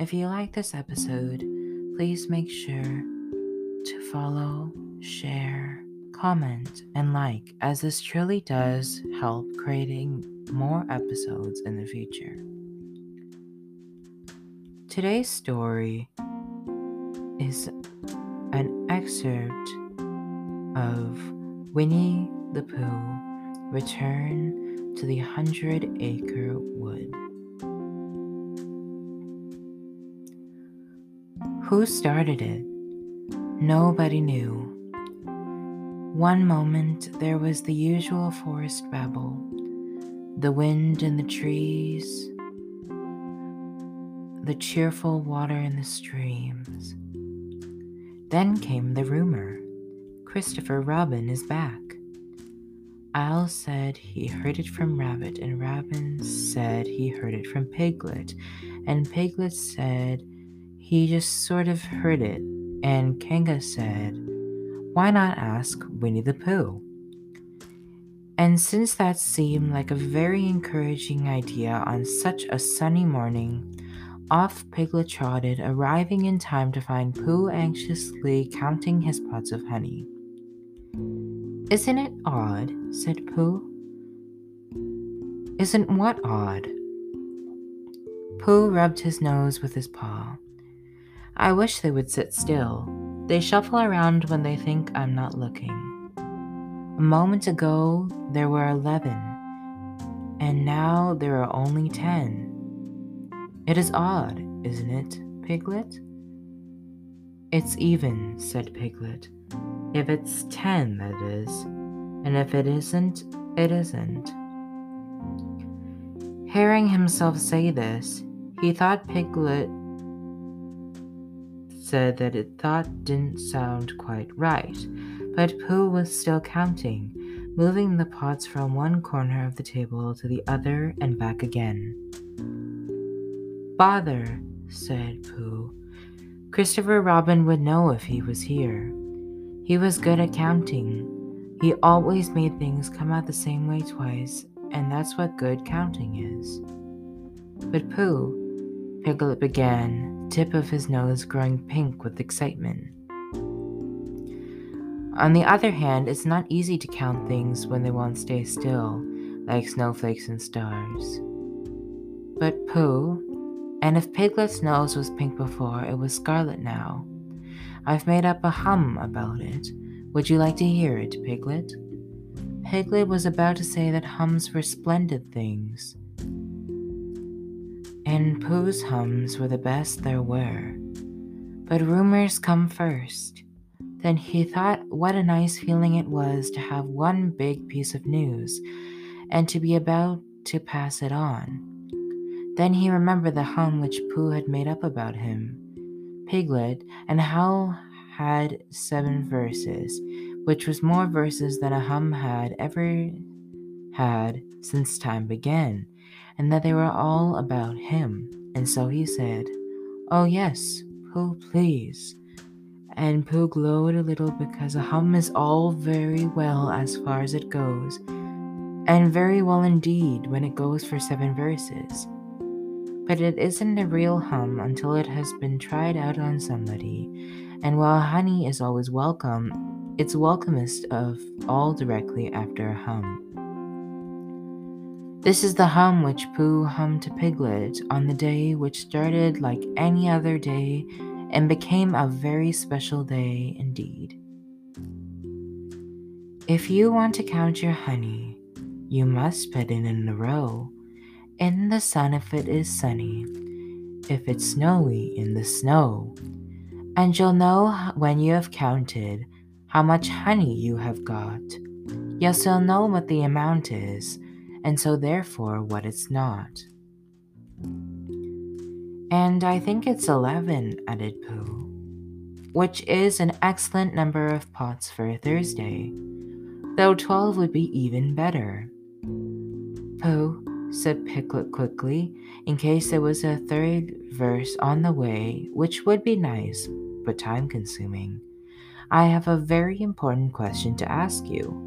If you like this episode, please make sure to follow, share, comment, and like, as this truly does help creating more episodes in the future. Today's story is an excerpt of Winnie the Pooh Return to the Hundred Acre Wood. Who started it? Nobody knew. One moment there was the usual forest babble, the wind in the trees, the cheerful water in the streams. Then came the rumor Christopher Robin is back. Owl said he heard it from Rabbit, and Rabbit said he heard it from Piglet, and Piglet said he just sort of heard it, and Kanga said, Why not ask Winnie the Pooh? And since that seemed like a very encouraging idea on such a sunny morning, off Piglet trotted, arriving in time to find Pooh anxiously counting his pots of honey. Isn't it odd? said Pooh. Isn't what odd? Pooh rubbed his nose with his paw. I wish they would sit still. They shuffle around when they think I'm not looking. A moment ago, there were eleven, and now there are only ten. It is odd, isn't it, Piglet? It's even, said Piglet. If it's 10, that is. And if it isn't, it isn't. Hearing himself say this, he thought Piglet said that it thought didn't sound quite right, but Pooh was still counting, moving the pots from one corner of the table to the other and back again. Bother, said Pooh. Christopher Robin would know if he was here. He was good at counting. He always made things come out the same way twice, and that's what good counting is. But Pooh, Piglet began, tip of his nose growing pink with excitement. On the other hand, it's not easy to count things when they won't stay still, like snowflakes and stars. But Pooh, and if Piglet's nose was pink before, it was scarlet now. I've made up a hum about it. Would you like to hear it, Piglet? Piglet was about to say that hums were splendid things. And Pooh's hums were the best there were. But rumors come first. Then he thought what a nice feeling it was to have one big piece of news and to be about to pass it on. Then he remembered the hum which Pooh had made up about him. Piglet, and how had seven verses, which was more verses than a hum had ever had since time began, and that they were all about him. And so he said, Oh, yes, Pooh, please. And Pooh glowed a little because a hum is all very well as far as it goes, and very well indeed when it goes for seven verses but it isn't a real hum until it has been tried out on somebody. And while honey is always welcome, it's welcomest of all directly after a hum. This is the hum which Pooh hummed to Piglet on the day which started like any other day and became a very special day indeed. If you want to count your honey, you must put it in a row in the sun if it is sunny, if it's snowy in the snow. And you'll know when you have counted how much honey you have got. You'll still know what the amount is, and so therefore what it's not. And I think it's eleven, added Pooh, which is an excellent number of pots for a Thursday, though twelve would be even better. Pooh, said Piglet quickly, in case there was a third verse on the way, which would be nice, but time consuming. I have a very important question to ask you.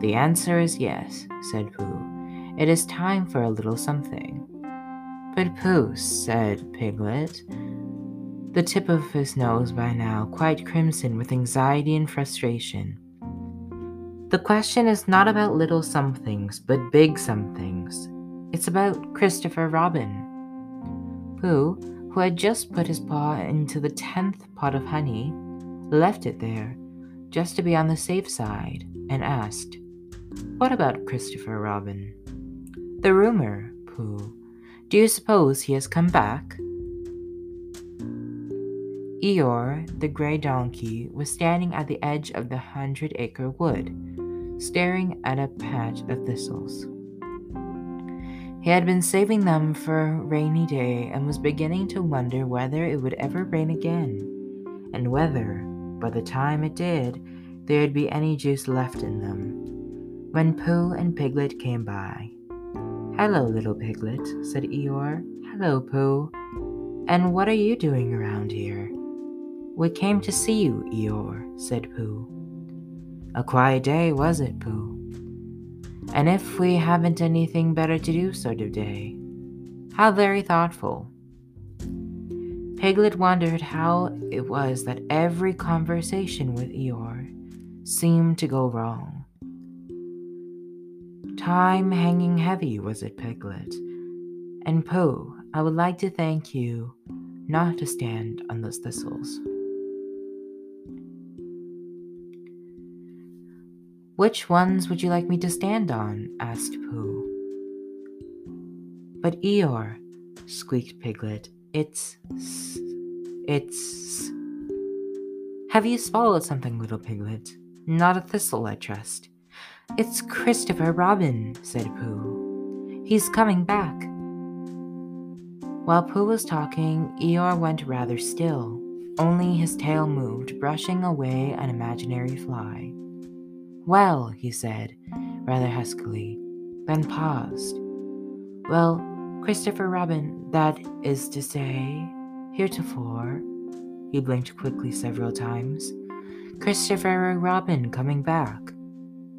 The answer is yes, said Pooh. It is time for a little something. But Pooh, said Piglet, the tip of his nose by now quite crimson with anxiety and frustration. The question is not about little somethings, but big somethings. It's about Christopher Robin. Pooh, who had just put his paw into the tenth pot of honey, left it there, just to be on the safe side, and asked, What about Christopher Robin? The rumor, Pooh. Do you suppose he has come back? Eeyore, the gray donkey, was standing at the edge of the hundred acre wood, staring at a patch of thistles. He had been saving them for a rainy day and was beginning to wonder whether it would ever rain again, and whether, by the time it did, there'd be any juice left in them. When Pooh and Piglet came by. Hello, little Piglet, said Eeyore. Hello, Pooh. And what are you doing around here? We came to see you, Eeyore, said Pooh. A quiet day, was it, Pooh? And if we haven't anything better to do sort of day. How very thoughtful. Piglet wondered how it was that every conversation with Eeyore seemed to go wrong. Time hanging heavy, was it, Piglet? And Pooh, I would like to thank you not to stand on those thistles. Which ones would you like me to stand on? asked Pooh. But Eeyore, squeaked Piglet, it's. it's. Have you swallowed something, little Piglet? Not a thistle, I trust. It's Christopher Robin, said Pooh. He's coming back. While Pooh was talking, Eeyore went rather still. Only his tail moved, brushing away an imaginary fly. Well, he said, rather huskily, then paused. Well, Christopher Robin, that is to say, heretofore, he blinked quickly several times. Christopher Robin coming back.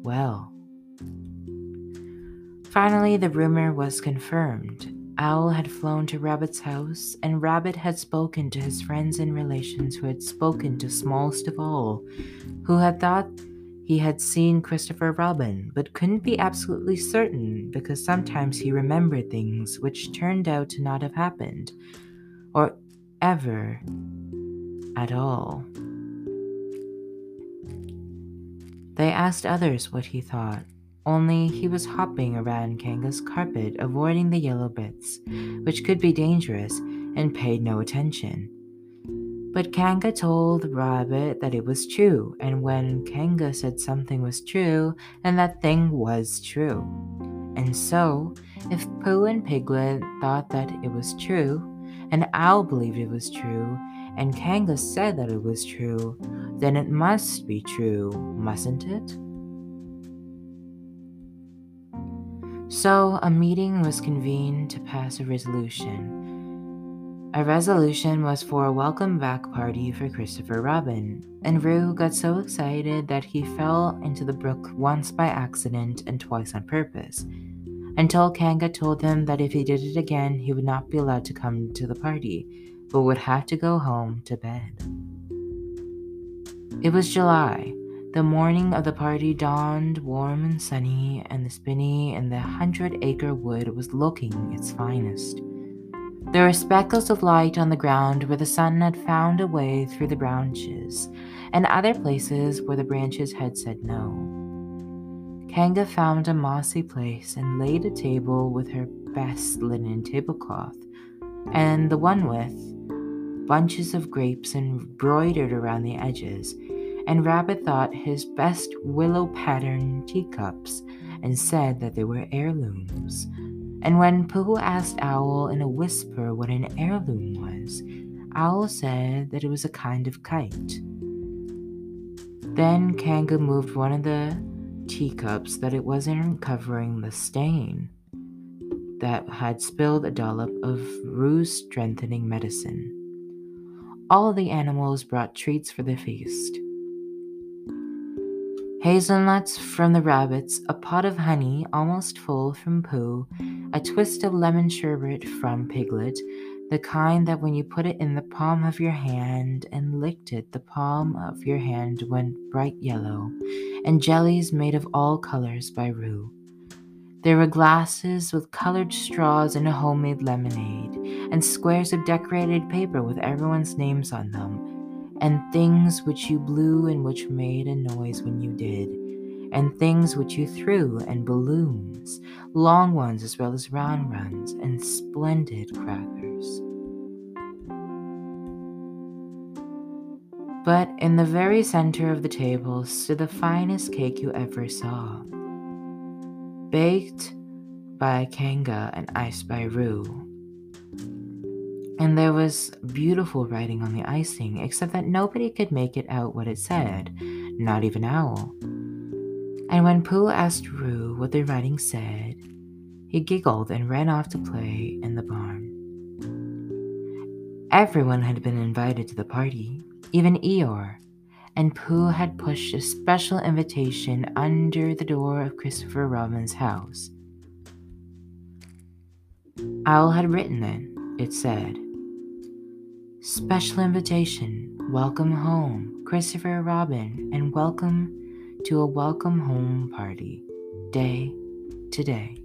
Well. Finally, the rumor was confirmed. Owl had flown to Rabbit's house, and Rabbit had spoken to his friends and relations who had spoken to smallest of all, who had thought he had seen Christopher Robin, but couldn't be absolutely certain because sometimes he remembered things which turned out to not have happened, or ever at all. They asked others what he thought, only he was hopping around Kanga's carpet, avoiding the yellow bits, which could be dangerous, and paid no attention. But Kanga told Rabbit that it was true, and when Kanga said something was true, then that thing was true. And so, if Pooh and Piglet thought that it was true, and Owl believed it was true, and Kanga said that it was true, then it must be true, mustn't it? So, a meeting was convened to pass a resolution a resolution was for a welcome back party for Christopher Robin, and Roo got so excited that he fell into the brook once by accident and twice on purpose, until Kanga told him that if he did it again, he would not be allowed to come to the party, but would have to go home to bed. It was July. The morning of the party dawned warm and sunny, and the spinney in the hundred acre wood was looking its finest. There were speckles of light on the ground where the sun had found a way through the branches, and other places where the branches had said no. Kanga found a mossy place and laid a table with her best linen tablecloth, and the one with bunches of grapes embroidered around the edges, and Rabbit thought his best willow pattern teacups, and said that they were heirlooms. And when Pooh asked Owl in a whisper what an heirloom was, Owl said that it was a kind of kite. Then Kanga moved one of the teacups that it wasn't covering the stain that had spilled a dollop of Roo's strengthening medicine. All the animals brought treats for the feast. hazelnuts from the rabbits, a pot of honey almost full from Pooh, a twist of lemon sherbet from Piglet, the kind that when you put it in the palm of your hand and licked it, the palm of your hand went bright yellow, and jellies made of all colors by Roo. There were glasses with colored straws and a homemade lemonade, and squares of decorated paper with everyone's names on them, and things which you blew and which made a noise when you did, and things which you threw, and balloons, long ones as well as round ones, and splendid crackers. But in the very center of the table stood the finest cake you ever saw. Baked by Kanga and iced by Roo. And there was beautiful writing on the icing, except that nobody could make it out what it said, not even Owl. And when Pooh asked Roo what the writing said, he giggled and ran off to play in the barn. Everyone had been invited to the party, even Eeyore, and Pooh had pushed a special invitation under the door of Christopher Robin's house. Owl had written it. It said, Special invitation, welcome home, Christopher Robin, and welcome to a welcome home party, day to day.